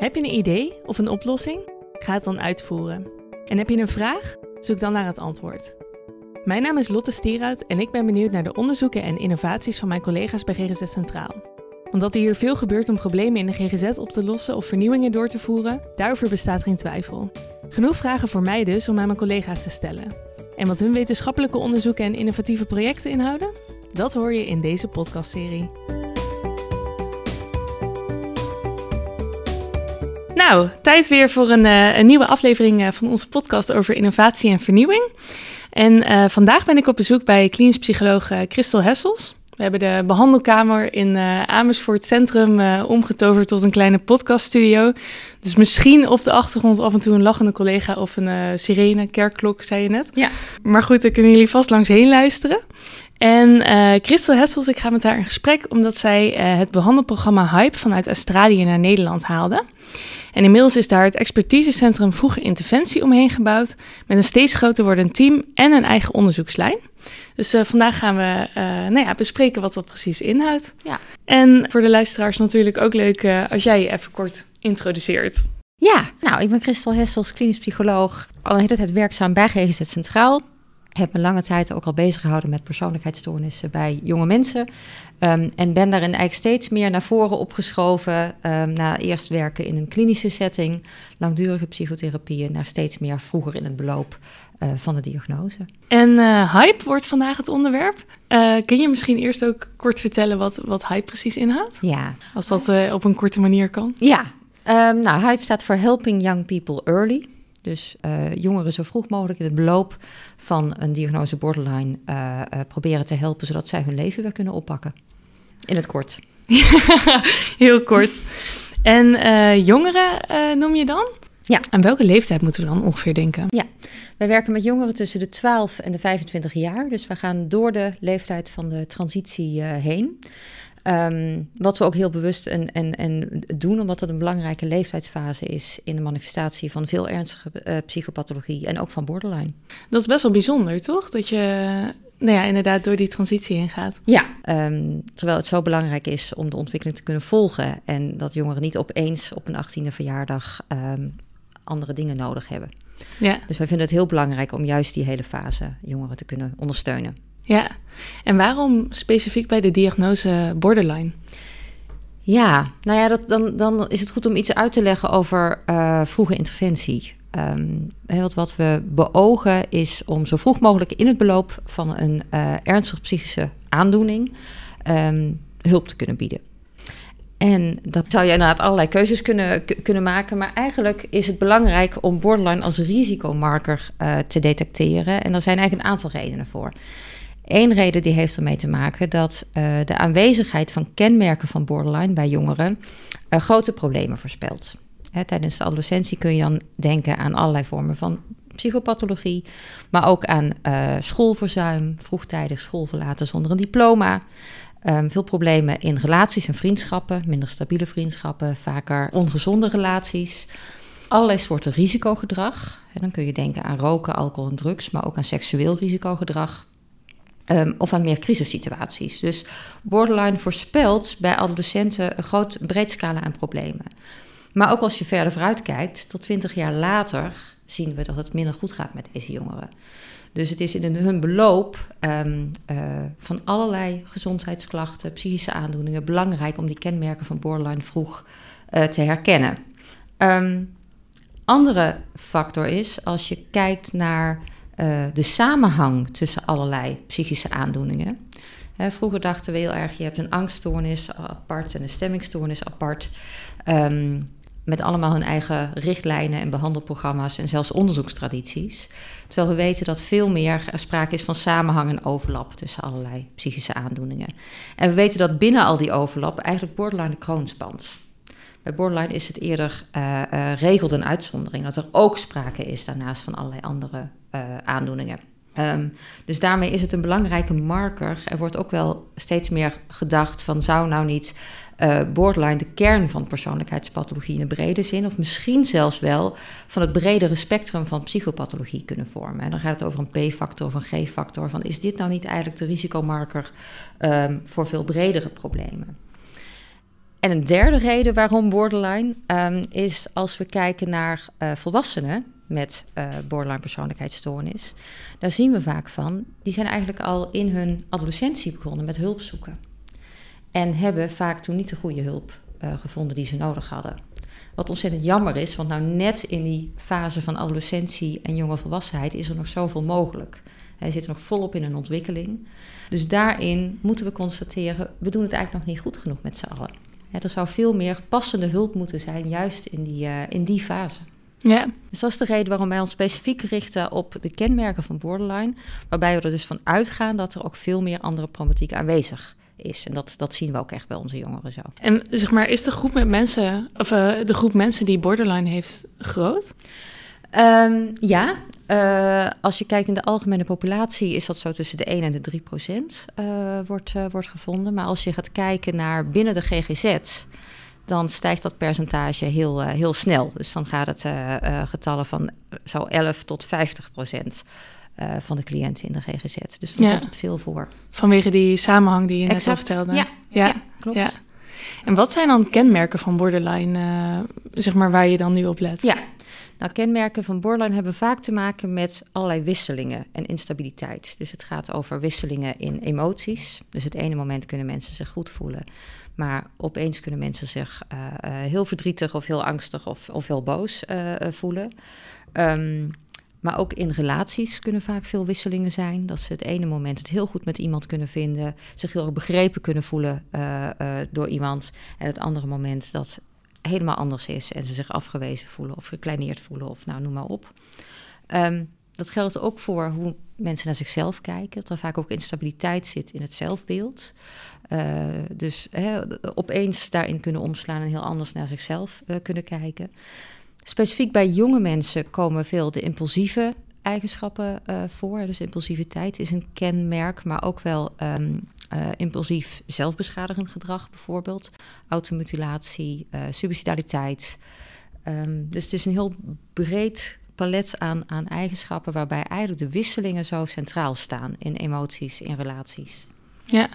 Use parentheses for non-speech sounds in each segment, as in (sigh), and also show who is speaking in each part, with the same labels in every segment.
Speaker 1: Heb je een idee of een oplossing? Ga het dan uitvoeren. En heb je een vraag? Zoek dan naar het antwoord. Mijn naam is Lotte Stierhout en ik ben benieuwd naar de onderzoeken en innovaties van mijn collega's bij GGZ Centraal. Omdat er hier veel gebeurt om problemen in de GGZ op te lossen of vernieuwingen door te voeren, daarover bestaat geen twijfel. Genoeg vragen voor mij dus om aan mijn collega's te stellen. En wat hun wetenschappelijke onderzoeken en innovatieve projecten inhouden? Dat hoor je in deze podcastserie. Nou, tijd weer voor een, uh, een nieuwe aflevering uh, van onze podcast over innovatie en vernieuwing. En uh, vandaag ben ik op bezoek bij klinisch psycholoog Christel Hessels. We hebben de behandelkamer in Amersfoort Centrum omgetoverd tot een kleine podcaststudio. Dus misschien op de achtergrond af en toe een lachende collega of een sirene, kerkklok, zei je net.
Speaker 2: Ja.
Speaker 1: Maar goed, daar kunnen jullie vast langs heen luisteren. En Christel Hessels, ik ga met haar in gesprek omdat zij het behandelprogramma Hype vanuit Australië naar Nederland haalde. En inmiddels is daar het expertisecentrum vroege interventie omheen gebouwd, met een steeds groter wordend team en een eigen onderzoekslijn. Dus uh, vandaag gaan we uh, nou ja, bespreken wat dat precies inhoudt.
Speaker 2: Ja.
Speaker 1: En voor de luisteraars natuurlijk ook leuk uh, als jij je even kort introduceert.
Speaker 2: Ja, nou, ik ben Christel Hessels, klinisch psycholoog, al een hele tijd werkzaam bij GGZ Centraal heb me lange tijd ook al bezig gehouden met persoonlijkheidsstoornissen bij jonge mensen. Um, en ben daarin eigenlijk steeds meer naar voren opgeschoven. Um, na eerst werken in een klinische setting, langdurige psychotherapieën, naar steeds meer vroeger in het beloop uh, van de diagnose.
Speaker 1: En uh, hype wordt vandaag het onderwerp. Uh, kun je misschien eerst ook kort vertellen wat, wat hype precies inhoudt?
Speaker 2: Ja.
Speaker 1: Als dat op een korte manier kan.
Speaker 2: Ja, um, nou, hype staat voor Helping Young People Early. Dus uh, jongeren zo vroeg mogelijk in het beloop van een diagnose borderline uh, uh, proberen te helpen, zodat zij hun leven weer kunnen oppakken. In het kort. (laughs)
Speaker 1: Heel kort. En jongeren noem je dan?
Speaker 2: Ja.
Speaker 1: Aan welke leeftijd moeten we dan ongeveer denken?
Speaker 2: Ja, wij werken met jongeren tussen de 12 en de 25 jaar. Dus we gaan door de leeftijd van de transitie heen. Um, wat we ook heel bewust en, en, en doen, omdat het een belangrijke leeftijdsfase is in de manifestatie van veel ernstige uh, psychopathologie en ook van borderline.
Speaker 1: Dat is best wel bijzonder, toch? Dat je nou ja, inderdaad door die transitie heen gaat.
Speaker 2: Ja, um, terwijl het zo belangrijk is om de ontwikkeling te kunnen volgen en dat jongeren niet opeens op een 18e verjaardag um, andere dingen nodig hebben.
Speaker 1: Ja.
Speaker 2: Dus wij vinden het heel belangrijk om juist die hele fase jongeren te kunnen ondersteunen.
Speaker 1: Ja, en waarom specifiek bij de diagnose borderline?
Speaker 2: Ja, nou ja, dat, dan, dan is het goed om iets uit te leggen over uh, vroege interventie. Um, wat, wat we beogen is om zo vroeg mogelijk in het beloop van een uh, ernstige psychische aandoening um, hulp te kunnen bieden. En dat zou je inderdaad allerlei keuzes kunnen, kunnen maken. Maar eigenlijk is het belangrijk om borderline als risicomarker uh, te detecteren. En er zijn eigenlijk een aantal redenen voor. Eén reden die heeft ermee te maken dat uh, de aanwezigheid van kenmerken van borderline bij jongeren uh, grote problemen voorspelt. Hè, tijdens de adolescentie kun je dan denken aan allerlei vormen van psychopathologie, maar ook aan uh, schoolverzuim, vroegtijdig schoolverlaten zonder een diploma. Um, veel problemen in relaties en vriendschappen, minder stabiele vriendschappen, vaker ongezonde relaties. Allerlei soorten risicogedrag. En dan kun je denken aan roken, alcohol en drugs, maar ook aan seksueel risicogedrag. Um, of aan meer crisissituaties. Dus borderline voorspelt bij adolescenten een groot breed scala aan problemen. Maar ook als je verder vooruit kijkt, tot 20 jaar later zien we dat het minder goed gaat met deze jongeren. Dus het is in hun beloop um, uh, van allerlei gezondheidsklachten, psychische aandoeningen belangrijk om die kenmerken van borderline vroeg uh, te herkennen. Um, andere factor is als je kijkt naar uh, de samenhang tussen allerlei psychische aandoeningen. Hè, vroeger dachten we heel erg, je hebt een angststoornis apart en een stemmingstoornis apart. Um, met allemaal hun eigen richtlijnen en behandelprogramma's en zelfs onderzoekstradities. Terwijl we weten dat veel meer sprake is van samenhang en overlap tussen allerlei psychische aandoeningen. En we weten dat binnen al die overlap eigenlijk borderline de kroon. Bij borderline is het eerder uh, uh, regel dan uitzondering dat er ook sprake is daarnaast van allerlei andere uh, aandoeningen. Um, dus daarmee is het een belangrijke marker. Er wordt ook wel steeds meer gedacht van zou nou niet uh, borderline de kern van persoonlijkheidspathologie in de brede zin, of misschien zelfs wel van het bredere spectrum van psychopathologie kunnen vormen. En dan gaat het over een P-factor of een G-factor. Van is dit nou niet eigenlijk de risicomarker um, voor veel bredere problemen? en een derde reden waarom borderline um, is als we kijken naar uh, volwassenen met uh, borderline persoonlijkheidsstoornis, daar zien we vaak van, die zijn eigenlijk al in hun adolescentie begonnen met hulp zoeken. En hebben vaak toen niet de goede hulp uh, gevonden die ze nodig hadden. Wat ontzettend jammer is, want nou net in die fase van adolescentie en jonge volwassenheid is er nog zoveel mogelijk. Hij zit nog volop in een ontwikkeling. Dus daarin moeten we constateren, we doen het eigenlijk nog niet goed genoeg met z'n allen. er zou veel meer passende hulp moeten zijn, juist in die, uh, in die fase.
Speaker 1: Ja.
Speaker 2: Dus dat is de reden waarom wij ons specifiek richten op de kenmerken van borderline. Waarbij we er dus van uitgaan dat er ook veel meer andere problematiek aanwezig is. En dat, dat zien we ook echt bij onze jongeren zo.
Speaker 1: En zeg maar, is de groep met mensen, of uh, de groep mensen die borderline heeft groot?
Speaker 2: Um, ja, uh, als je kijkt in de algemene populatie is dat zo tussen de 1 en de 3 procent uh, wordt, wordt gevonden. Maar als je gaat kijken naar binnen de GGZ, dan stijgt dat percentage heel, heel snel. Dus dan gaat het getallen van zo 11 tot 50 procent uh, van de cliënten in de GGZ. Dus dan ja. komt het veel voor.
Speaker 1: Vanwege die samenhang die je net al vertelde.
Speaker 2: Ja, ja. ja klopt. Ja.
Speaker 1: En wat zijn dan kenmerken van borderline, uh, zeg maar, waar je dan nu op let?
Speaker 2: Ja, nou, kenmerken van borderline hebben vaak te maken met allerlei wisselingen en instabiliteit. Dus het gaat over wisselingen in emoties. Dus het ene moment kunnen mensen zich goed voelen, maar opeens kunnen mensen zich uh, uh, heel verdrietig of heel angstig of, of heel boos uh, voelen. Um, maar ook in relaties kunnen vaak veel wisselingen zijn. Dat ze het ene moment het heel goed met iemand kunnen vinden, zich heel begrepen kunnen voelen door iemand. En het andere moment dat helemaal anders is en ze zich afgewezen voelen of gekleineerd voelen of nou noem maar op. Um, dat geldt ook voor hoe mensen naar zichzelf kijken. Dat er vaak ook instabiliteit zit in het zelfbeeld. Uh, dus hè, opeens daarin kunnen omslaan en heel anders naar zichzelf kunnen kijken. Specifiek bij jonge mensen komen veel de impulsieve eigenschappen uh, voor. Dus impulsiviteit is een kenmerk, maar ook wel uh, impulsief zelfbeschadigend gedrag bijvoorbeeld. Automutilatie, suicidaliteit. Um, dus het is een heel breed palet aan, aan eigenschappen waarbij eigenlijk de wisselingen zo centraal staan in emoties, in relaties.
Speaker 1: Ja,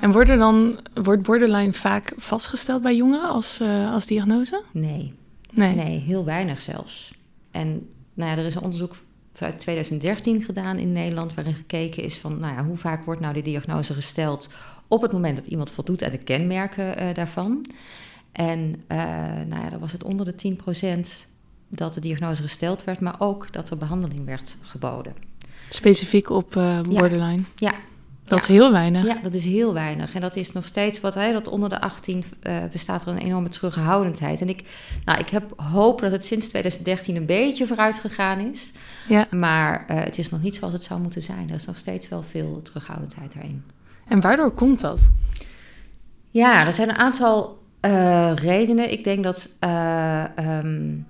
Speaker 1: en wordt, er dan, wordt borderline vaak vastgesteld bij jongeren als, als diagnose?
Speaker 2: Nee,
Speaker 1: Nee.
Speaker 2: nee, heel weinig zelfs. En nou ja, er is een onderzoek uit 2013 gedaan in Nederland... waarin gekeken is van nou ja, hoe vaak wordt nou die diagnose gesteld... op het moment dat iemand voldoet aan de kenmerken uh, daarvan. En uh, nou ja, dan was het onder de 10 dat de diagnose gesteld werd... maar ook dat er behandeling werd geboden.
Speaker 1: Specifiek op uh, borderline?
Speaker 2: Ja, ja.
Speaker 1: Dat is heel weinig.
Speaker 2: Ja, dat is heel weinig. En dat is nog steeds wat hij dat onder de 18 uh, bestaat er een enorme terughoudendheid. En ik, nou, ik heb hoop dat het sinds 2013 een beetje vooruit gegaan is.
Speaker 1: Ja.
Speaker 2: Maar uh, het is nog niet zoals het zou moeten zijn. Er is nog steeds wel veel terughoudendheid daarin.
Speaker 1: En waardoor komt dat?
Speaker 2: Ja, er zijn een aantal redenen. Ik denk dat. Um,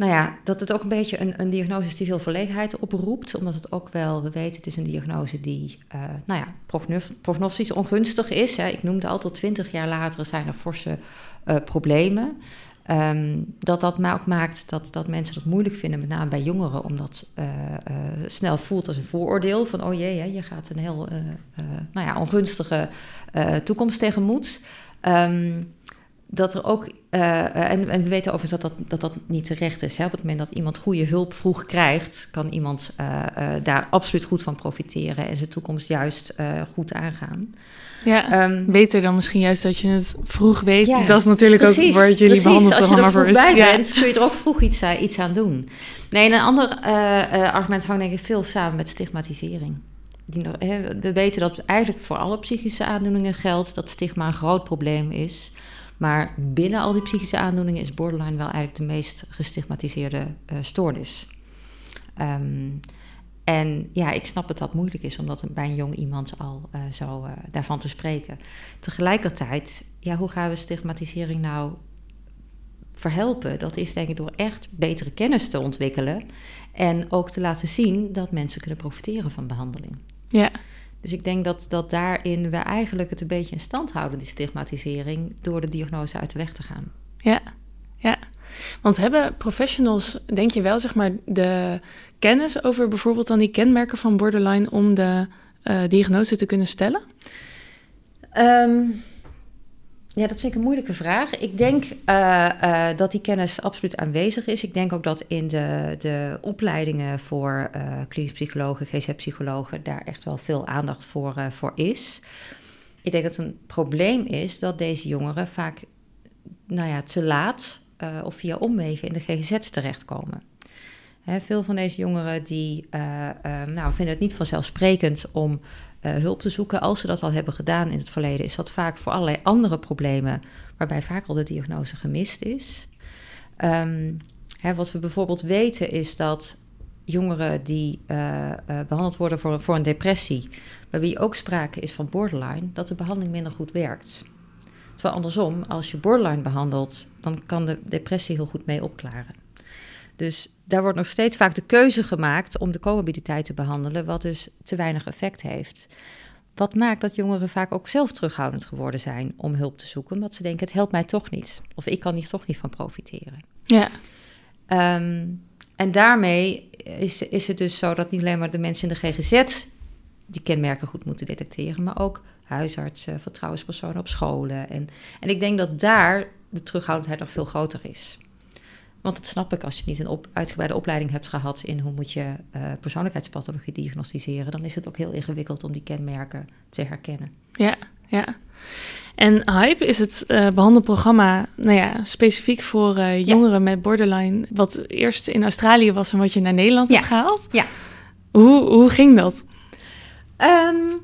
Speaker 2: nou ja, dat het ook een beetje een, een diagnose is die veel verlegenheid oproept. Omdat het ook wel, we weten, het is een diagnose die, uh, nou ja, prognostisch ongunstig is. Hè. Ik noemde al tot twintig jaar later zijn er forse uh, problemen. Um, dat dat ook maakt dat, dat mensen het moeilijk vinden, met name bij jongeren, omdat uh, snel voelt als een vooroordeel van, oh jee, hè, je gaat een heel, nou ja, ongunstige toekomst tegemoet. Um, dat er ook, uh, en, en, we weten overigens dat dat, dat dat niet terecht is. Hè? Op het moment dat iemand goede hulp vroeg krijgt, kan iemand uh, uh, daar absoluut goed van profiteren en zijn toekomst juist goed aangaan.
Speaker 1: Ja, um, beter dan misschien juist dat je het vroeg weet. Ja, dat is natuurlijk precies, ook waar jullie precies. behandelprogramma voor
Speaker 2: is. Als je er vroeg bij bent, kun je er ook vroeg iets, iets aan doen. Nee, en een ander argument hangt denk ik veel samen met stigmatisering. Die we weten dat eigenlijk voor alle psychische aandoeningen geldt dat stigma een groot probleem is. Maar binnen al die psychische aandoeningen is borderline wel eigenlijk de meest gestigmatiseerde uh, stoornis. Um, en ja, ik snap dat dat moeilijk is om dat bij een jong iemand al uh, zo uh, daarvan te spreken. Tegelijkertijd, ja, hoe gaan we stigmatisering nou verhelpen? Dat is denk ik door echt betere kennis te ontwikkelen en ook te laten zien dat mensen kunnen profiteren van behandeling.
Speaker 1: Ja.
Speaker 2: Dus ik denk dat, dat daarin we eigenlijk het een beetje in stand houden, die stigmatisering, door de diagnose uit de weg te gaan.
Speaker 1: Ja, ja. Want hebben professionals, denk je wel, zeg maar, de kennis over bijvoorbeeld dan die kenmerken van borderline om de uh, diagnose te kunnen stellen?
Speaker 2: Um, Ja, dat vind ik een moeilijke vraag. Ik denk uh, dat die kennis absoluut aanwezig is. Ik denk ook dat in de, de opleidingen voor uh, klinisch psychologen, GZ-psychologen, daar echt wel veel aandacht voor, voor is. Ik denk dat het een probleem is dat deze jongeren vaak nou ja, te laat of via omwegen in de GGZ terechtkomen. Veel van deze jongeren die, nou, vinden het niet vanzelfsprekend om uh, hulp te zoeken. Als ze dat al hebben gedaan in het verleden, is dat vaak voor allerlei andere problemen, waarbij vaak al de diagnose gemist is. Hè, wat we bijvoorbeeld weten is dat jongeren die behandeld worden voor, voor een depressie, bij wie ook sprake is van borderline, dat de behandeling minder goed werkt. Terwijl andersom, als je borderline behandelt, dan kan de depressie heel goed mee opklaren. Dus daar wordt nog steeds vaak de keuze gemaakt om de comorbiditeit te behandelen, wat dus te weinig effect heeft. Wat maakt dat jongeren vaak ook zelf terughoudend geworden zijn om hulp te zoeken, omdat ze denken: het helpt mij toch niet. Of ik kan hier toch niet van profiteren.
Speaker 1: Ja.
Speaker 2: Um, en daarmee is, is het dus zo dat niet alleen maar de mensen in de GGZ die kenmerken goed moeten detecteren, maar ook huisartsen, vertrouwenspersonen op scholen. En, en ik denk dat daar de terughoudendheid nog veel groter is. Want dat snap ik, als je niet een op, uitgebreide opleiding hebt gehad in hoe moet je uh, persoonlijkheidspathologie diagnosticeren, dan is het ook heel ingewikkeld om die kenmerken te herkennen.
Speaker 1: Ja, ja. En HYPE is het uh, behandelprogramma nou ja, specifiek voor uh, jongeren met borderline, wat eerst in Australië was en wat je naar Nederland
Speaker 2: ja.
Speaker 1: hebt gehaald.
Speaker 2: Ja.
Speaker 1: Hoe, hoe ging dat?
Speaker 2: Um,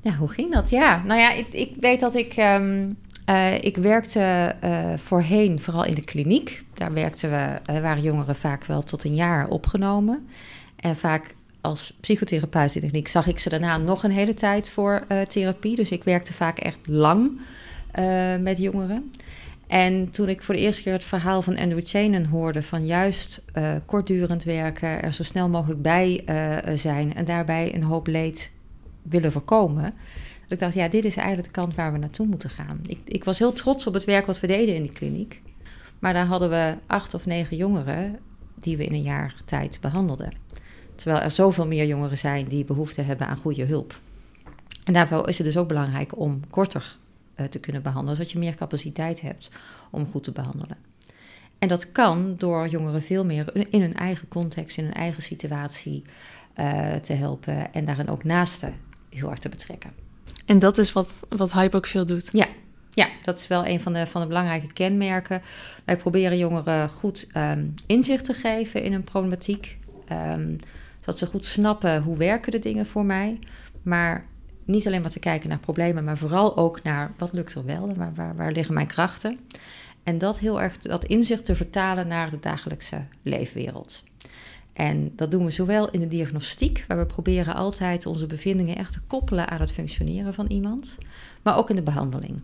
Speaker 2: ja, hoe ging dat? Ja, nou ja, ik, ik weet dat ik um, uh, ik werkte uh, voorheen vooral in de kliniek. Daar werkten we, uh, waren jongeren vaak wel tot een jaar opgenomen. En vaak als psychotherapeut in de kliniek zag ik ze daarna nog een hele tijd voor therapie. Dus ik werkte vaak echt lang met jongeren. En toen ik voor de eerste keer het verhaal van Andrew Chainen hoorde van juist kortdurend werken, er zo snel mogelijk bij zijn en daarbij een hoop leed willen voorkomen ik dacht, ja, dit is eigenlijk de kant waar we naartoe moeten gaan. Ik, ik was heel trots op het werk wat we deden in die kliniek. Maar daar hadden we acht of negen jongeren die we in een jaar tijd behandelden. Terwijl er zoveel meer jongeren zijn die behoefte hebben aan goede hulp. En daarvoor is het dus ook belangrijk om korter uh, te kunnen behandelen, zodat je meer capaciteit hebt om goed te behandelen. En dat kan door jongeren veel meer in hun eigen context, in hun eigen situatie uh, te helpen en daarin ook naasten heel hard te betrekken.
Speaker 1: En dat is wat, wat Hype ook veel doet.
Speaker 2: Ja, ja, dat is wel een van de, van de belangrijke kenmerken. Wij proberen jongeren goed um, inzicht te geven in hun problematiek. Um, zodat ze goed snappen hoe werken de dingen voor mij. Maar niet alleen maar te kijken naar problemen, maar vooral ook naar wat lukt er wel waar, waar, waar liggen mijn krachten. En dat heel erg, dat inzicht te vertalen naar de dagelijkse leefwereld. En dat doen we zowel in de diagnostiek, waar we proberen altijd onze bevindingen echt te koppelen aan het functioneren van iemand, maar ook in de behandeling.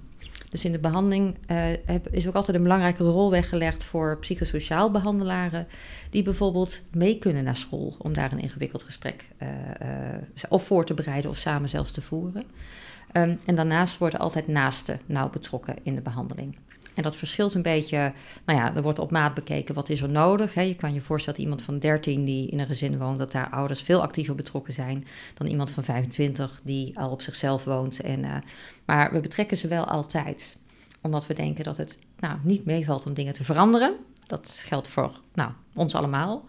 Speaker 2: Dus in de behandeling uh, is ook altijd een belangrijke rol weggelegd voor psychosociaal behandelaren, die bijvoorbeeld mee kunnen naar school om daar een ingewikkeld gesprek uh, uh, of voor te bereiden of samen zelfs te voeren. Um, en daarnaast worden altijd naasten nauw betrokken in de behandeling. En dat verschilt een beetje, nou ja, er wordt op maat bekeken wat is er nodig. Hè. Je kan je voorstellen dat iemand van 13 die in een gezin woont, dat daar ouders veel actiever betrokken zijn dan iemand van 25 die al op zichzelf woont. En, uh, maar we betrekken ze wel altijd, omdat we denken dat het nou, niet meevalt om dingen te veranderen. Dat geldt voor nou, ons allemaal.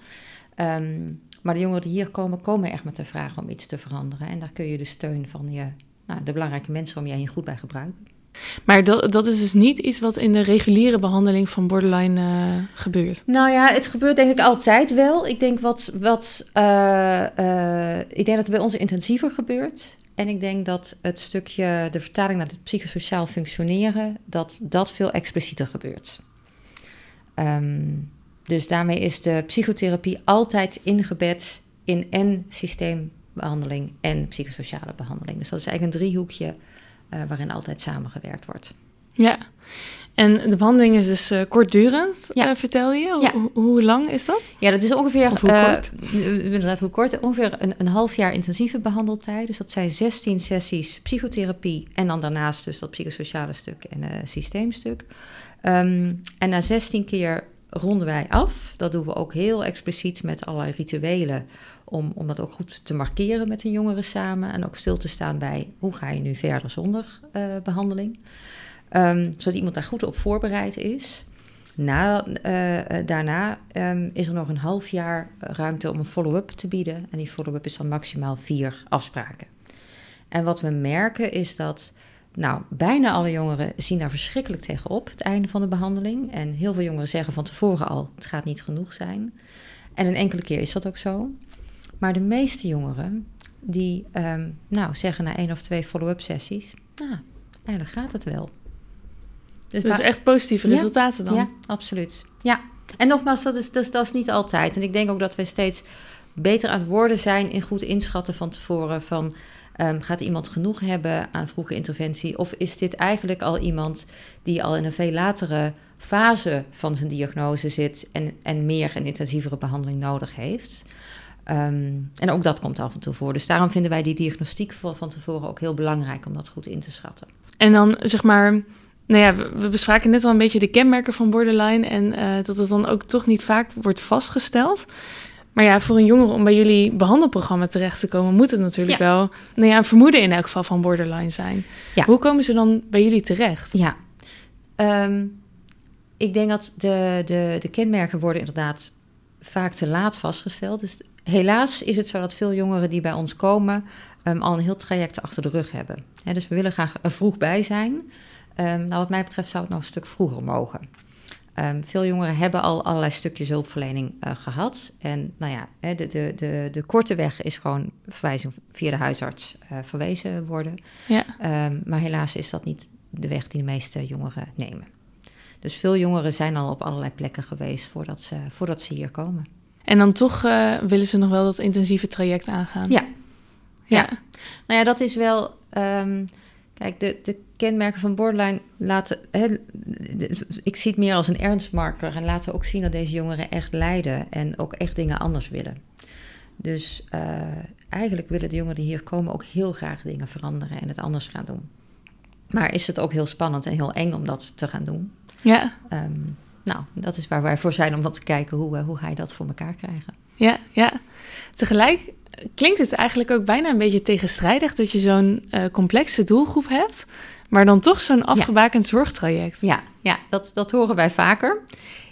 Speaker 2: Um, maar de jongeren die hier komen, komen echt met de vraag om iets te veranderen. En daar kun je de steun van je, nou, de belangrijke mensen om je heen goed bij gebruiken.
Speaker 1: Maar dat, dat is dus niet iets wat in de reguliere behandeling van borderline uh, gebeurt.
Speaker 2: Nou ja, het gebeurt denk ik altijd wel. Ik denk wat, wat uh, uh, ik denk dat het bij ons intensiever gebeurt. En ik denk dat het stukje, de vertaling naar het psychosociaal functioneren, dat dat veel explicieter gebeurt. Um, dus daarmee is de psychotherapie altijd ingebed in en systeembehandeling en psychosociale behandeling. Dus dat is eigenlijk een driehoekje uh, waarin altijd samengewerkt wordt.
Speaker 1: Ja, en de behandeling is dus uh, kortdurend, ja. uh, vertel je?
Speaker 2: Ja.
Speaker 1: Hoe, hoe, lang is dat?
Speaker 2: Ja, dat is ongeveer...
Speaker 1: Of hoe kort?
Speaker 2: inderdaad, hoe kort? Ongeveer een, een half jaar intensieve behandeltijd. Dus dat zijn 16 sessies psychotherapie en dan daarnaast dus dat psychosociale stuk en systeemstuk. Um, en na 16 keer ronden wij af. Dat doen we ook heel expliciet met allerlei rituelen. Om, om dat ook goed te markeren met de jongeren samen. En ook stil te staan bij hoe ga je nu verder zonder uh, behandeling. Ehm, zodat iemand daar goed op voorbereid is. Na, eh, eh, daarna ehm, is er nog een half jaar ruimte om een follow-up te bieden. En die follow-up is dan maximaal vier afspraken. En wat we merken is dat nou, bijna alle jongeren zien daar verschrikkelijk tegenop, het einde van de behandeling. En heel veel jongeren zeggen van tevoren al, het gaat niet genoeg zijn. En een enkele keer is dat ook zo. Maar de meeste jongeren, die um, nou, zeggen na één of twee follow-up sessies, nou, eigenlijk gaat het wel.
Speaker 1: Dus, dus echt positieve resultaten dan?
Speaker 2: Ja, absoluut. Ja, en nogmaals, dat is, dat, is, dat is niet altijd. En ik denk ook dat we steeds beter aan het worden zijn in goed inschatten van tevoren van... Um, gaat iemand genoeg hebben aan vroege interventie? Of is dit eigenlijk al iemand die al in een veel latere fase van zijn diagnose zit en, en meer en intensievere behandeling nodig heeft? Um, en ook dat komt af en toe voor. Dus daarom vinden wij die diagnostiek van, van tevoren ook heel belangrijk om dat goed in te schatten.
Speaker 1: En dan zeg maar, nou ja, we, bespraken net al een beetje de kenmerken van borderline en uh, dat het dan ook toch niet vaak wordt vastgesteld. Maar ja, voor een jongere om bij jullie behandelprogramma terecht te komen, moet het natuurlijk wel nou ja, een vermoeden in elk geval van borderline zijn. Ja. Hoe komen ze dan bij jullie terecht?
Speaker 2: Ja, um, ik denk dat de, de, de kenmerken worden inderdaad vaak te laat vastgesteld. Dus helaas is het zo dat veel jongeren die bij ons komen um, al een heel traject achter de rug hebben. dus we willen graag er vroeg bij zijn. Um, nou, wat mij betreft zou het nog een stuk vroeger mogen. Um, veel jongeren hebben al allerlei stukjes hulpverlening uh, gehad. En nou ja, de, de, de, de korte weg is gewoon verwijzing via de huisarts uh, verwezen worden. Ja. Maar helaas is dat niet de weg die de meeste jongeren nemen. Dus veel jongeren zijn al op allerlei plekken geweest voordat ze, voordat ze hier komen.
Speaker 1: En dan toch uh, willen ze nog wel dat intensieve traject aangaan?
Speaker 2: Ja. Ja. ja. Nou ja, dat is wel... Um, kijk, de, de kenmerken van borderline laten. ik zie het meer als een ernstmarker en laten ook zien dat deze jongeren echt lijden en ook echt dingen anders willen. Dus uh, eigenlijk willen de jongeren die hier komen ook heel graag dingen veranderen en het anders gaan doen. Maar is het ook heel spannend en heel eng om dat te gaan doen? Ja. Um, nou, dat is waar wij voor zijn om dat te kijken hoe, hoe ga je dat voor elkaar krijgen.
Speaker 1: Ja, ja. Tegelijk klinkt het eigenlijk ook bijna een beetje tegenstrijdig dat je zo'n uh, complexe doelgroep hebt, maar dan toch zo'n afgebakend zorgtraject.
Speaker 2: Ja, ja dat, dat horen wij vaker.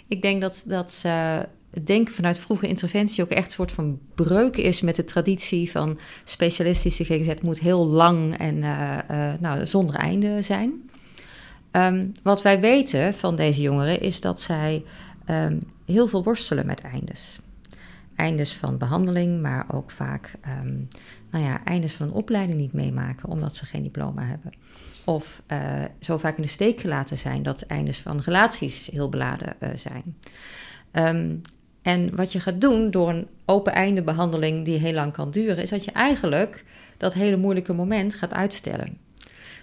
Speaker 2: Ik denk dat, dat uh, het denken vanuit vroege interventie ook echt een soort van breuk is met de traditie van specialistische GGZ moet heel lang en uh, nou, zonder einde zijn. Um, wat wij weten van deze jongeren is dat zij um, heel veel worstelen met eindes eindes van behandeling, maar ook vaak um, nou ja, eindes van een opleiding niet meemaken omdat ze geen diploma hebben. Of uh, zo vaak in de steek gelaten zijn dat eindes van relaties heel beladen uh, zijn. En wat je gaat doen door een open einde behandeling die heel lang kan duren, is dat je eigenlijk dat hele moeilijke moment gaat uitstellen.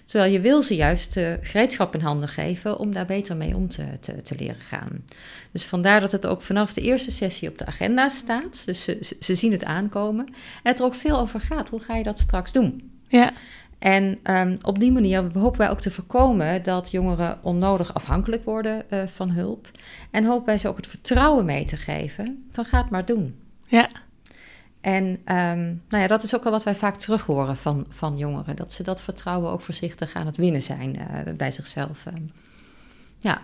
Speaker 2: Terwijl je wil ze juist de gereedschap in handen geven om daar beter mee om te, te, te, leren gaan. Dus vandaar dat het ook vanaf de eerste sessie op de agenda staat. Dus ze, ze zien het aankomen. En het er ook veel over gaat. Hoe ga je dat straks doen? Ja. En um, op die manier hopen wij ook te voorkomen dat jongeren onnodig afhankelijk worden uh, van hulp. En hopen wij ze ook het vertrouwen mee te geven van ga het maar doen. Ja. En um, nou ja, dat is ook wel wat wij vaak terug horen van, van jongeren. Dat ze dat vertrouwen ook voorzichtig aan het winnen zijn uh, bij zichzelf. Um, ja.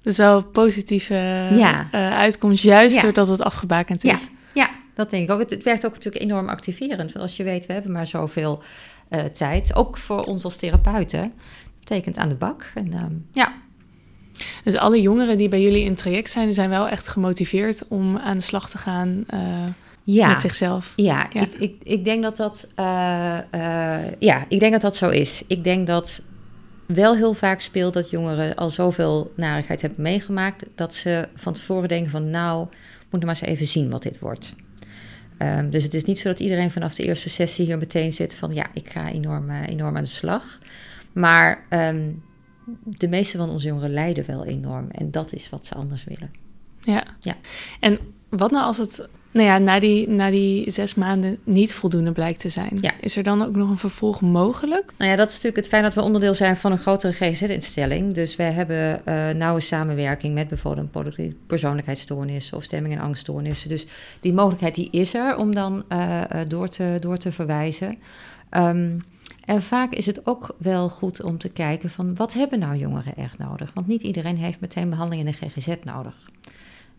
Speaker 1: Dus wel een positieve ja. uh, uitkomst, juist ja. doordat het afgebakend is.
Speaker 2: Ja, ja dat denk ik ook. Het, het, werkt ook natuurlijk enorm activerend. Want als je weet, we hebben maar zoveel uh, tijd. Ook voor ons als therapeuten. Betekent aan de bak. En um, ja,
Speaker 1: dus alle jongeren die bij jullie in traject zijn, zijn wel echt gemotiveerd om aan de slag te gaan. Uh, ja. met zichzelf.
Speaker 2: Ja, ja, Ik, ik, ik denk dat dat, uh, uh, ja, ik denk dat dat zo is. Ik denk dat wel heel vaak speelt dat jongeren al zoveel narigheid hebben meegemaakt, dat ze van tevoren denken van nou, moet maar eens even zien wat dit wordt. Um, dus het is niet zo dat iedereen vanaf de eerste sessie hier meteen zit van ja, ik ga enorm, uh, enorm aan de slag. Maar um, de meeste van onze jongeren lijden wel enorm en dat is wat ze anders willen.
Speaker 1: Ja. ja. En wat nou als het nou ja, na die, na die zes maanden niet voldoende blijkt te zijn. Ja. Is er dan ook nog een vervolg mogelijk?
Speaker 2: Nou ja, dat is natuurlijk het fijn dat we onderdeel zijn van een grotere GGZ-instelling. Dus wij hebben uh, nauwe samenwerking met bijvoorbeeld een persoonlijkheidsstoornis of stemming- en angststoornissen. Dus die mogelijkheid die is er om dan uh, door, te, door te verwijzen. Um, En vaak is het ook wel goed om te kijken van wat hebben nou jongeren echt nodig? Want niet iedereen heeft meteen behandeling in de GGZ nodig.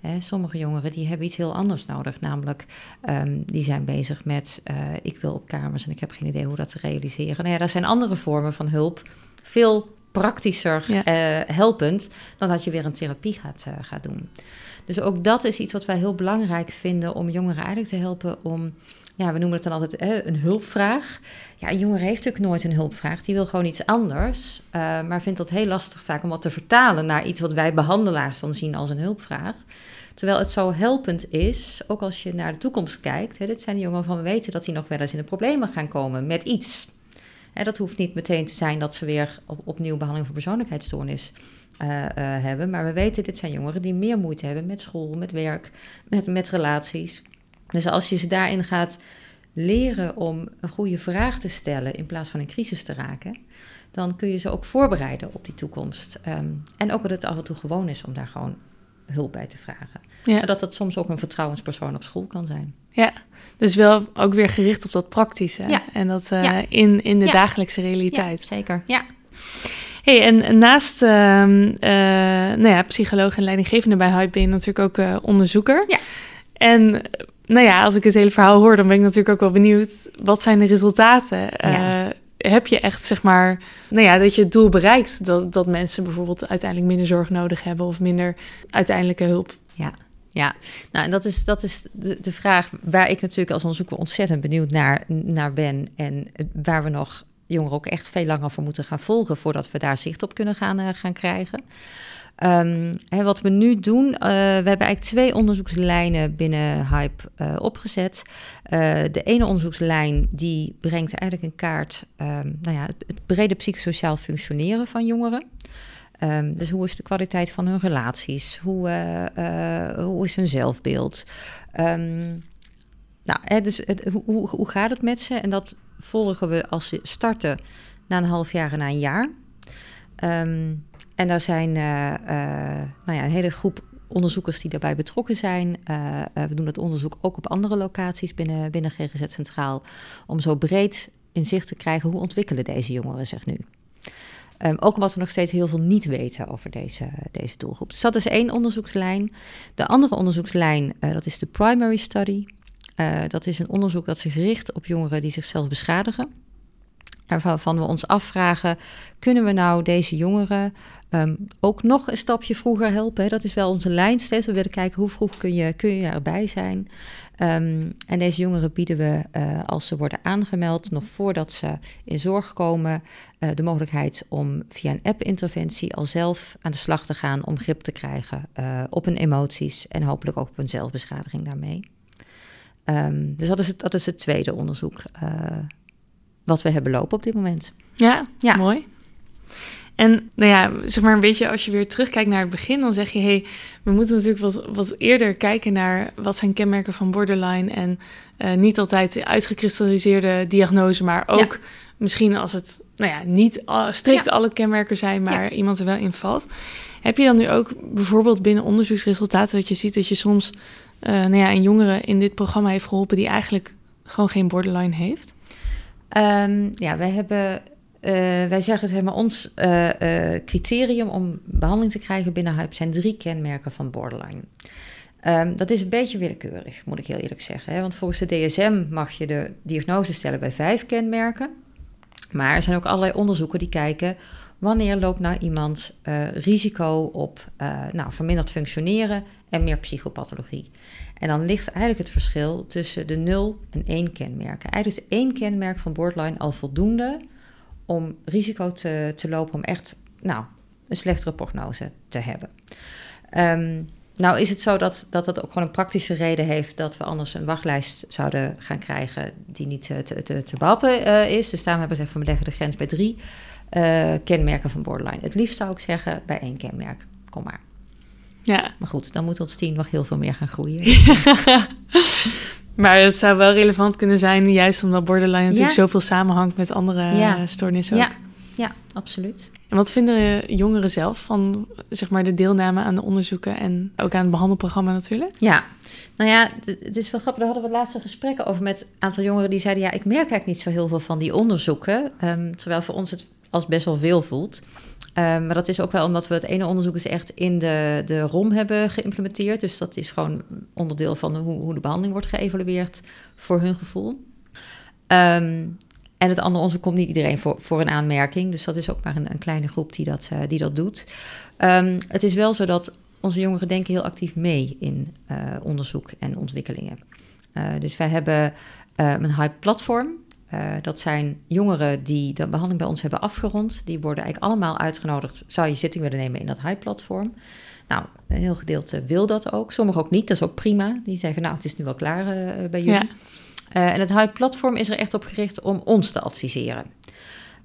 Speaker 2: Hè, sommige jongeren die hebben iets heel anders nodig, namelijk um, die zijn bezig met uh, ik wil op kamers en ik heb geen idee hoe dat te realiseren. Nou ja, daar zijn andere vormen van hulp veel praktischer ja. uh, helpend dan dat je weer een therapie gaat, uh, gaat doen. Dus ook dat is iets wat wij heel belangrijk vinden om jongeren eigenlijk te helpen om ja, we noemen het dan altijd een hulpvraag. Ja, een jongere heeft natuurlijk nooit een hulpvraag. Die wil gewoon iets anders. Uh, maar vindt dat heel lastig vaak om wat te vertalen naar iets wat wij behandelaars dan zien als een hulpvraag. Terwijl het zo helpend is, ook als je naar de toekomst kijkt. Hè, dit zijn jongeren van we weten dat die nog wel eens in de problemen gaan komen met iets. Hè, dat hoeft niet meteen te zijn dat ze weer op, opnieuw behandeling voor persoonlijkheidsstoornis uh, uh, hebben. Maar we weten, dit zijn jongeren die meer moeite hebben met school, met werk, met, met relaties. Dus als je ze daarin gaat leren om een goede vraag te stellen in plaats van in crisis te raken, dan kun je ze ook voorbereiden op die toekomst. Um, en ook dat het af en toe gewoon is om daar gewoon hulp bij te vragen. Ja. En dat dat soms ook een vertrouwenspersoon op school kan zijn.
Speaker 1: Ja, dus wel ook weer gericht op dat praktische. Ja. En dat uh, ja. in, in de dagelijkse realiteit.
Speaker 2: zeker, ja.
Speaker 1: Hey, en naast uh, uh, nou ja, psycholoog en leidinggevende bij Hype ben je natuurlijk ook uh, onderzoeker.
Speaker 2: Ja.
Speaker 1: En nou ja, als ik het hele verhaal hoor, dan ben ik natuurlijk ook wel benieuwd. Wat zijn de resultaten? Ja. Heb je echt, zeg maar, nou ja, dat je het doel bereikt dat, dat mensen bijvoorbeeld uiteindelijk minder zorg nodig hebben of minder uiteindelijke hulp?
Speaker 2: Ja. Ja, nou en dat is, dat is de, de vraag waar ik natuurlijk als onderzoeker ontzettend benieuwd naar, naar ben. En waar we nog jongeren ook echt veel langer voor moeten gaan volgen voordat we daar zicht op kunnen gaan, uh, gaan krijgen. Um, hè, wat we nu doen, uh, we hebben eigenlijk twee onderzoekslijnen binnen Hype uh, opgezet. Uh, de ene onderzoekslijn die brengt eigenlijk een kaart, um, nou ja, het, brede psychosociaal functioneren van jongeren. Um, dus hoe is de kwaliteit van hun relaties? Hoe, hoe is hun zelfbeeld? nou, hè, dus hoe, hoe gaat het met ze? En dat volgen we als ze starten na een half jaar en na een jaar. Um, en daar zijn uh, uh, nou ja, een hele groep onderzoekers die daarbij betrokken zijn. Uh, we doen dat onderzoek ook op andere locaties binnen, binnen GGZ Centraal. Om zo breed in zicht te krijgen hoe ontwikkelen deze jongeren zich nu. Um, ook omdat we nog steeds heel veel niet weten over deze, deze doelgroep. Dus dat is één onderzoekslijn. De andere onderzoekslijn, dat is de primary study. dat is een onderzoek dat zich richt op jongeren die zichzelf beschadigen waarvan we ons afvragen: kunnen we nou deze jongeren um, ook nog een stapje vroeger helpen? Dat is wel onze lijn steeds. We willen kijken hoe vroeg kun je, kun je erbij zijn. Um, en deze jongeren bieden we, uh, als ze worden aangemeld, nog voordat ze in zorg komen, uh, de mogelijkheid om via een app-interventie al zelf aan de slag te gaan om grip te krijgen uh, op hun emoties en hopelijk ook op hun zelfbeschadiging daarmee. Um, dus dat is, het, dat is het tweede onderzoek wat we hebben lopen op dit moment.
Speaker 1: Ja, ja. mooi. En nou ja, zeg maar een beetje als je weer terugkijkt naar het begin, dan zeg je: hé, hey, we moeten natuurlijk wat, wat eerder kijken naar wat zijn kenmerken van borderline. En uh, niet altijd uitgekristalliseerde diagnose, maar ook ja. misschien als het nou ja, niet strikt ja. alle kenmerken zijn, maar iemand er wel in valt. Heb je dan nu ook bijvoorbeeld binnen onderzoeksresultaten dat je ziet dat je soms uh, nou ja, een jongere in dit programma heeft geholpen die eigenlijk gewoon geen borderline heeft?
Speaker 2: Um, ja, wij hebben, uh, wij zeggen zeg maar, ons uh, uh, criterium om behandeling te krijgen binnen HUIP zijn drie kenmerken van borderline. Um, dat is een beetje willekeurig, moet ik heel eerlijk zeggen. Hè? Want volgens de DSM mag je de diagnose stellen bij vijf kenmerken. Maar er zijn ook allerlei onderzoeken die kijken wanneer loopt nou iemand risico op nou, verminderd functioneren en meer psychopathologie. En dan ligt eigenlijk het verschil tussen de 0 en 1 kenmerken. Eigenlijk is één kenmerk van borderline al voldoende om risico te, te lopen om echt nou, een slechtere prognose te hebben. Um, nou is het zo dat, dat dat ook gewoon een praktische reden heeft dat we anders een wachtlijst zouden gaan krijgen die niet te, te, te behappen uh, is. Dus daarom hebben we gezegd, we leggen de grens bij drie uh, kenmerken van borderline. Het liefst zou ik zeggen bij één kenmerk, kom maar.
Speaker 1: Ja.
Speaker 2: Maar goed, dan moet ons team nog heel veel meer gaan groeien. (laughs)
Speaker 1: maar het zou wel relevant kunnen zijn, juist omdat borderline natuurlijk ja. zoveel samenhangt met andere
Speaker 2: ja.
Speaker 1: stoornissen ook.
Speaker 2: Ja. ja, absoluut.
Speaker 1: En wat vinden jongeren zelf van zeg maar, de deelname aan de onderzoeken en ook aan het behandelprogramma natuurlijk?
Speaker 2: Ja, nou ja, het is wel grappig. Daar hadden we laatste gesprekken over met een aantal jongeren die zeiden: Ja, ik merk eigenlijk niet zo heel veel van die onderzoeken. Ehm, terwijl voor ons het als best wel veel voelt. Ehm, maar dat is ook wel omdat we het ene onderzoek is echt in de, de ROM hebben geïmplementeerd. Dus dat is gewoon onderdeel van hoe, hoe de behandeling wordt geëvalueerd voor hun gevoel. Ehm, en het andere onderzoek komt niet iedereen voor, voor een aanmerking. Dus dat is ook maar een, een kleine groep die dat, uh, die dat doet. Um, het is wel zo dat onze jongeren denken heel actief mee in uh, onderzoek en ontwikkelingen. Uh, dus wij hebben een hype platform. Dat zijn jongeren die de behandeling bij ons hebben afgerond. Die worden eigenlijk allemaal uitgenodigd. Zou je zitting willen nemen in dat hype platform? Nou, een heel gedeelte wil dat ook. Sommigen ook niet, dat is ook prima. Die zeggen, nou, het is nu wel klaar bij jullie. Ja. Uh, en het Hype Platform is er echt op gericht om ons te adviseren.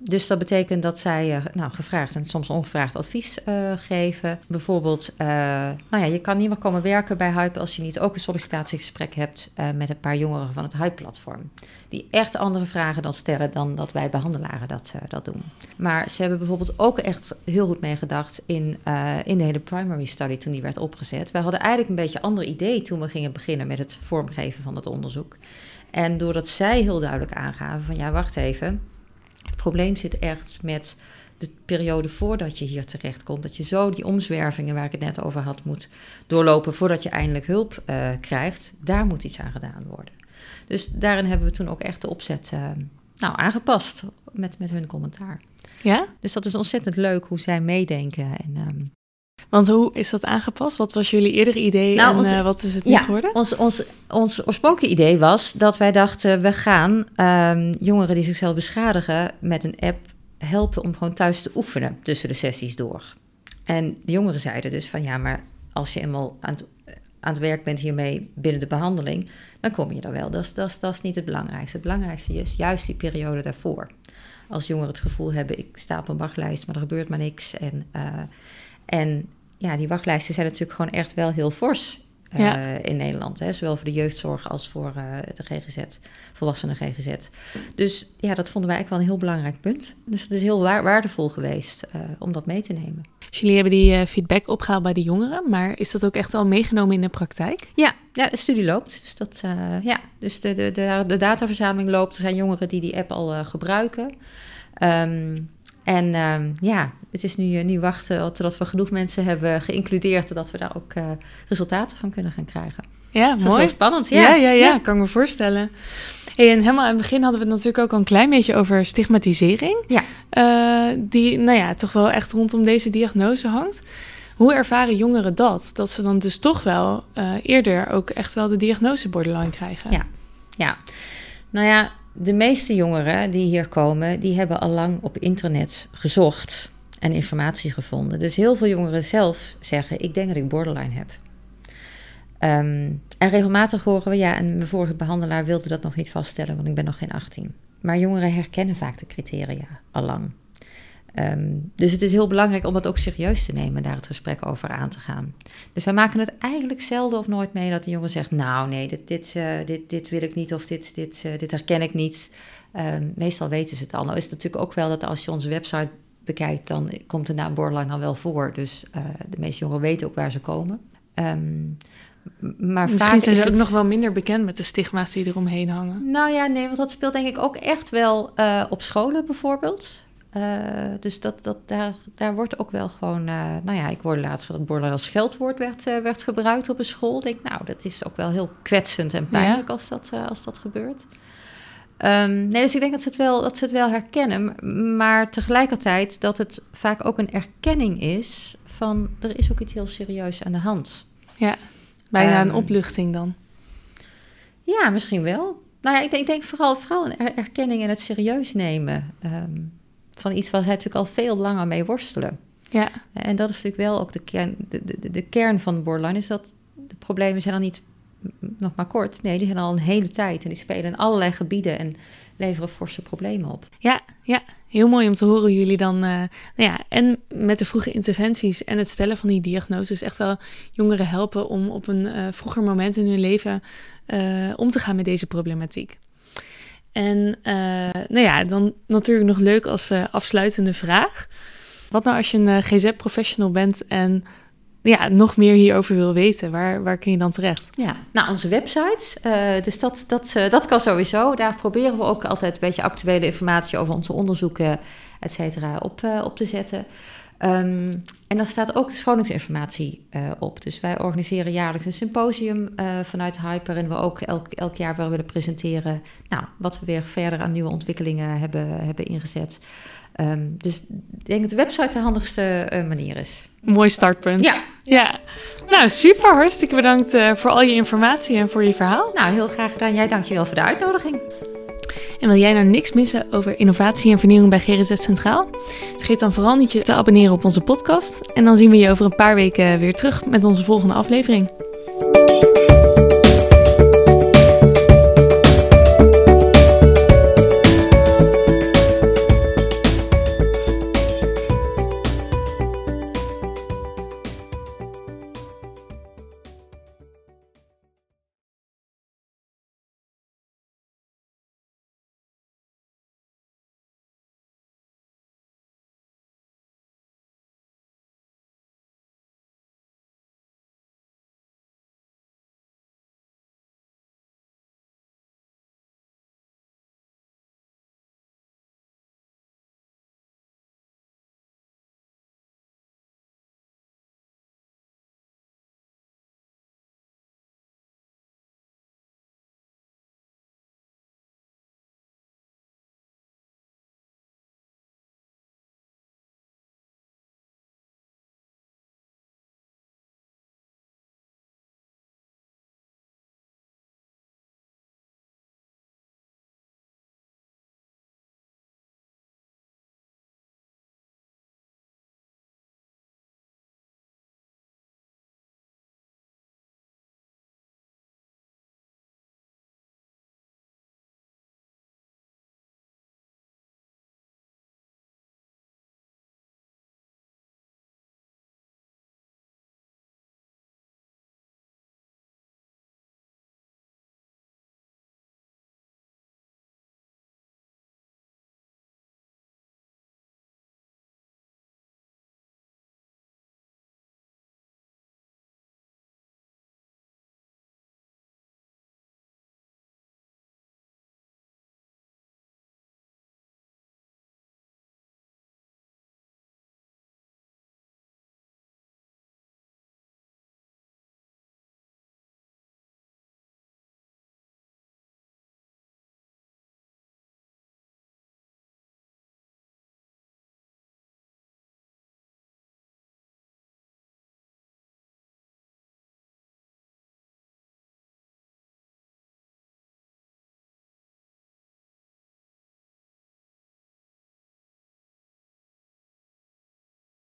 Speaker 2: Dus dat betekent dat zij uh, nou, gevraagd en soms ongevraagd advies uh, geven. Bijvoorbeeld, nou ja, je kan niet meer komen werken bij Hype als je niet ook een sollicitatiegesprek hebt met een paar jongeren van het Hype-platform. Die echt andere vragen dan stellen dan dat wij behandelaren dat, dat doen. Maar ze hebben bijvoorbeeld ook echt heel goed meegedacht in, in de hele primary study toen die werd opgezet. Wij hadden eigenlijk een beetje een ander idee toen we gingen beginnen met het vormgeven van het onderzoek. En doordat zij heel duidelijk aangaven van ja, wacht even, probleem zit echt met de periode voordat je hier terecht komt. Dat je zo die omzwervingen waar ik het net over had moet doorlopen voordat je eindelijk hulp uh, krijgt. Daar moet iets aan gedaan worden. Dus daarin hebben we toen ook echt de opzet uh, nou, aangepast met, met hun commentaar.
Speaker 1: Ja?
Speaker 2: Dus dat is ontzettend leuk hoe zij meedenken. En um,
Speaker 1: want hoe is dat aangepast? Wat was jullie eerdere idee nou, en uh, wat is het nu
Speaker 2: ja,
Speaker 1: geworden?
Speaker 2: Ons, ons, ons oorspronkelijke idee was dat wij dachten... we gaan um, jongeren die zichzelf beschadigen met een app helpen... om gewoon thuis te oefenen tussen de sessies door. En de jongeren zeiden dus van ja, maar als je eenmaal aan het, aan het werk bent hiermee binnen de behandeling... dan kom je er wel. Dat is, dat, is, dat is niet het belangrijkste. Het belangrijkste is juist die periode daarvoor. Als jongeren het gevoel hebben, ik sta op een wachtlijst, maar er gebeurt maar niks... en uh, en ja, die wachtlijsten zijn natuurlijk gewoon echt wel heel fors uh, in Nederland. Hè? Zowel voor de jeugdzorg als voor uh, de GGZ, volwassenen GGZ. Dus ja, dat vonden wij eigenlijk wel een heel belangrijk punt. Dus het is heel waar, waardevol geweest uh, om dat mee te nemen.
Speaker 1: Jullie hebben die feedback opgehaald bij de jongeren, maar is dat ook echt al meegenomen in de praktijk?
Speaker 2: Ja, ja de studie loopt. Dus, dat, ja, dus de, de, de, de dataverzameling loopt. Er zijn jongeren die die app al gebruiken. Um, en um, ja, het is nu, nu wachten totdat we genoeg mensen hebben geïncludeerd, dat we daar ook uh, resultaten van kunnen gaan krijgen.
Speaker 1: Ja,
Speaker 2: dus
Speaker 1: mooi.
Speaker 2: Dat is wel spannend.
Speaker 1: Ja, ja, ja, ja, kan ik me voorstellen. Hey, en helemaal aan het begin hadden we het natuurlijk ook al een klein beetje over stigmatisering.
Speaker 2: Ja.
Speaker 1: Uh, die, nou ja, toch wel echt rondom deze diagnose hangt. Hoe ervaren jongeren dat? Dat ze dan dus toch wel uh, eerder ook echt wel de diagnose borderline krijgen?
Speaker 2: Ja, ja. Nou ja, de meeste jongeren die hier komen, die hebben al lang op internet gezocht en informatie gevonden. Dus heel veel jongeren zelf zeggen: Ik denk dat ik borderline heb. Um, en regelmatig horen we, ja, en mijn vorige behandelaar wilde dat nog niet vaststellen, want ik ben nog geen 18. Maar jongeren herkennen vaak de criteria al lang. Um, dus het is heel belangrijk om dat ook serieus te nemen, daar het gesprek over aan te gaan. Dus wij maken het eigenlijk zelden of nooit mee dat de jongen zegt: Nou, nee, dit, dit, uh, dit, dit wil ik niet of dit, dit, uh, dit herken ik niet. Um, meestal weten ze het al. Nou is het natuurlijk ook wel dat als je onze website bekijkt, dan komt de naam borderline al wel voor. Dus uh, de meeste jongeren weten ook waar ze komen. Um,
Speaker 1: maar Misschien vaak zijn ze ook nog wel minder bekend met de stigma's die eromheen hangen.
Speaker 2: Nou ja, nee, want dat speelt denk ik ook echt wel op scholen bijvoorbeeld. Uh, dus dat, dat, daar, daar wordt ook wel gewoon, uh, nou ja, ik hoorde laatst dat het borderline als scheldwoord werd, werd gebruikt op een school. Ik denk, nou, dat is ook wel heel kwetsend en pijnlijk ja. als, dat, als dat gebeurt. Um, nee, dus ik denk dat ze, het wel, dat ze het wel herkennen, maar tegelijkertijd dat het vaak ook een erkenning is van er is ook iets heel serieus aan de hand.
Speaker 1: Ja, bijna um, een opluchting dan.
Speaker 2: Ja, misschien wel. Nou ja, ik denk, ik denk vooral, vooral een erkenning en het serieus nemen. Um, van iets waar zij natuurlijk al veel langer mee worstelen.
Speaker 1: Ja.
Speaker 2: En dat is natuurlijk wel ook de kern, de, de, de kern van borderline, is dat de problemen zijn al niet nog maar kort. Nee, die zijn al een hele tijd en die spelen in allerlei gebieden en leveren forse problemen op.
Speaker 1: Ja, ja. heel mooi om te horen jullie dan, uh, nou ja, en met de vroege interventies en het stellen van die diagnoses echt wel jongeren helpen om op een uh, vroeger moment in hun leven uh, om te gaan met deze problematiek. En nou ja, dan natuurlijk nog leuk als afsluitende vraag. Wat nou als je een GZ-professional bent en ja, nog meer hierover wil weten, waar, waar kun je dan terecht?
Speaker 2: Ja, nou, onze website. Uh, dus dat, dat, uh, dat kan sowieso. Daar proberen we ook altijd een beetje actuele informatie over onze onderzoeken, et cetera, op, uh, op te zetten. Um, en dan staat ook de schoningsinformatie op. Dus wij organiseren jaarlijks een symposium vanuit Hyper. En we ook elk, elk jaar wel willen presenteren nou, wat we weer verder aan nieuwe ontwikkelingen hebben, hebben ingezet. Um, dus ik denk dat de website de handigste uh, manier is.
Speaker 1: Mooi startpunt.
Speaker 2: Ja.
Speaker 1: ja. Nou, super. Hartstikke bedankt uh, voor al je informatie en voor je verhaal.
Speaker 2: Nou, heel graag gedaan. Jij dankjewel voor de uitnodiging.
Speaker 1: En wil jij nou niks missen over innovatie en vernieuwing bij GRZ Centraal? Vergeet dan vooral niet je te abonneren op onze podcast. En dan zien we je over een paar weken weer terug met onze volgende aflevering.